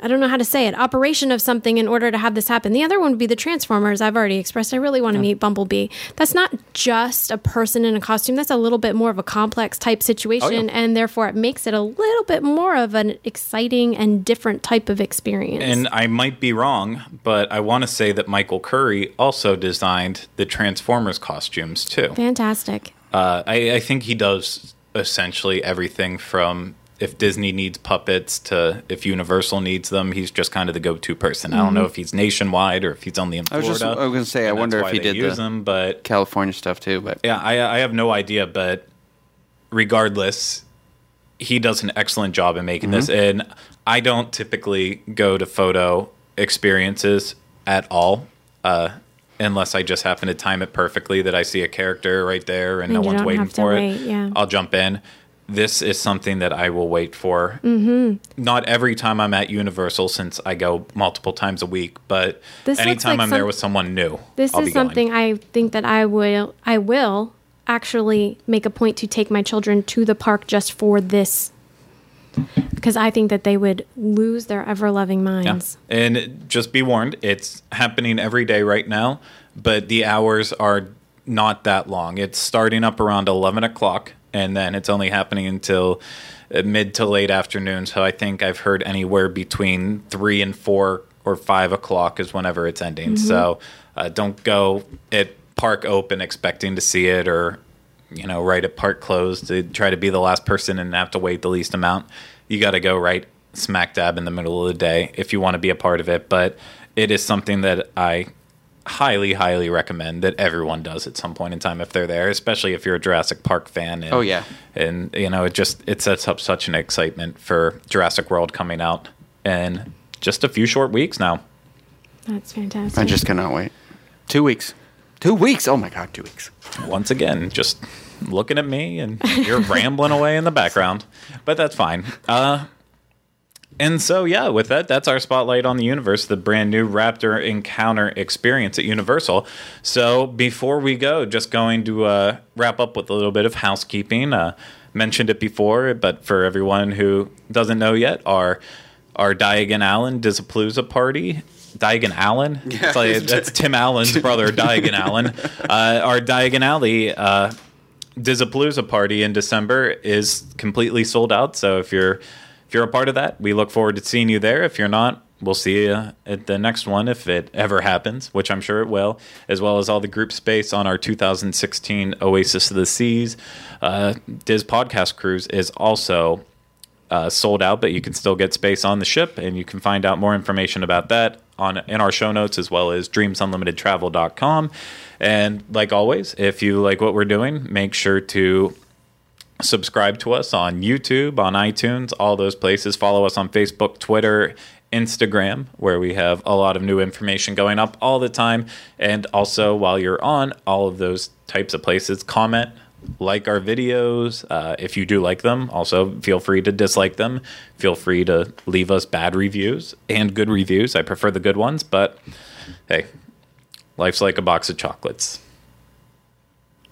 I don't know how to say it. Operation of something in order to have this happen. The other one would be the Transformers. I've already expressed. I really want to meet Bumblebee. That's not just a person in a costume. That's a little bit more of a complex type situation, and therefore it makes it a little bit more of an exciting and different type of experience. And I might be wrong, but I want to say that Michael Curry also designed the Transformers costumes too. Fantastic. Uh, I, I think he does essentially everything from if Disney needs puppets to if Universal needs them. He's just kind of the go-to person. I don't know if he's nationwide or if he's only in I was Florida. just- I was gonna say, I wonder if he did use the- them, but California stuff too, but yeah, I, I have no idea, but regardless, he does an excellent job in making this. Mm-hmm. And I don't typically go to photo experiences at all, uh, unless I just happen to time it perfectly that I see a character right there and, And no one's waiting for wait, it. yeah. I'll jump in. This is something that I will wait for. Mm-hmm. Not every time I'm at Universal, since I go multiple times a week, but This anytime like I'm there with someone new, This I'll is be going. something I think that I will I will actually make a point to take my children to the park just for this because I think that they would lose their ever loving minds. Yeah. minds. And just be warned, it's happening every day right now, but the hours are not that long. It's starting up around 11 o'clock and then it's only happening until uh, mid to late afternoon. So I think I've heard anywhere between three and four or five o'clock is whenever it's ending. So uh, don't go at park open expecting to see it or you know right at park closed to try to be the last person and have to wait the least amount. You got to go right smack dab in the middle of the day if you want to be a part of it. But it is something that I highly, highly recommend that everyone does at some point in time if they're there, especially if you're a Jurassic Park fan. And, Oh, yeah. and you know it just it sets up such an excitement for Jurassic World coming out in just a few short weeks now. That's fantastic. I just cannot wait. Two weeks. Two weeks. Oh my god, two weeks. Once again, just looking at me and you're rambling away in the background, but that's fine. Uh, and so, yeah, with that, that's our spotlight on the universe, the brand new Raptor Encounter experience at Universal. So, before we go, just going to uh, wrap up with a little bit of housekeeping. Uh, mentioned it before, but for everyone who doesn't know yet, our our Diagon Allen Disappalooza party. Diagon Allen? Yeah. Like- that's Tim Allen's brother, Diagon Allen. Uh, our Diagon Alley uh, party in December is completely sold out. So if you're if you're a part of that, we look forward to seeing you there. If you're not, we'll see you at the next one if it ever happens, which I'm sure it will, as well as all the group space on our 2016 Oasis of the Seas. Uh, DIS podcast cruise is also uh, sold out, but you can still get space on the ship, and you can find out more information about that on in our show notes as well as dreamsunlimitedtravel.com. And like always, if you like what we're doing, make sure to subscribe to us on YouTube, on iTunes, all those places. Follow us on Facebook, Twitter, Instagram, where we have a lot of new information going up all the time. And also, while you're on all of those types of places, comment, like our videos. Uh, if you do like them, also feel free to dislike them. Feel free to leave us bad reviews and good reviews. I prefer the good ones, but hey, life's like a box of chocolates.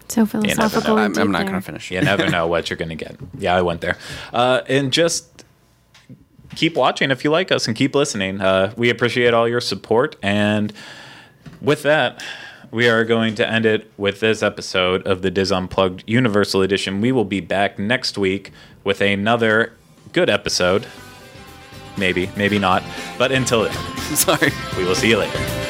So never know. philosophical. I'm, I'm not going to finish. You never know what you're going to get. Yeah, I went there. Uh, and just keep watching if you like us and keep listening. Uh, we appreciate all your support. And with that, we are going to end it with this episode of the DIS Unplugged Universal Edition. We will be back next week with another good episode. Maybe, maybe not. But until then, Sorry. we will see you later.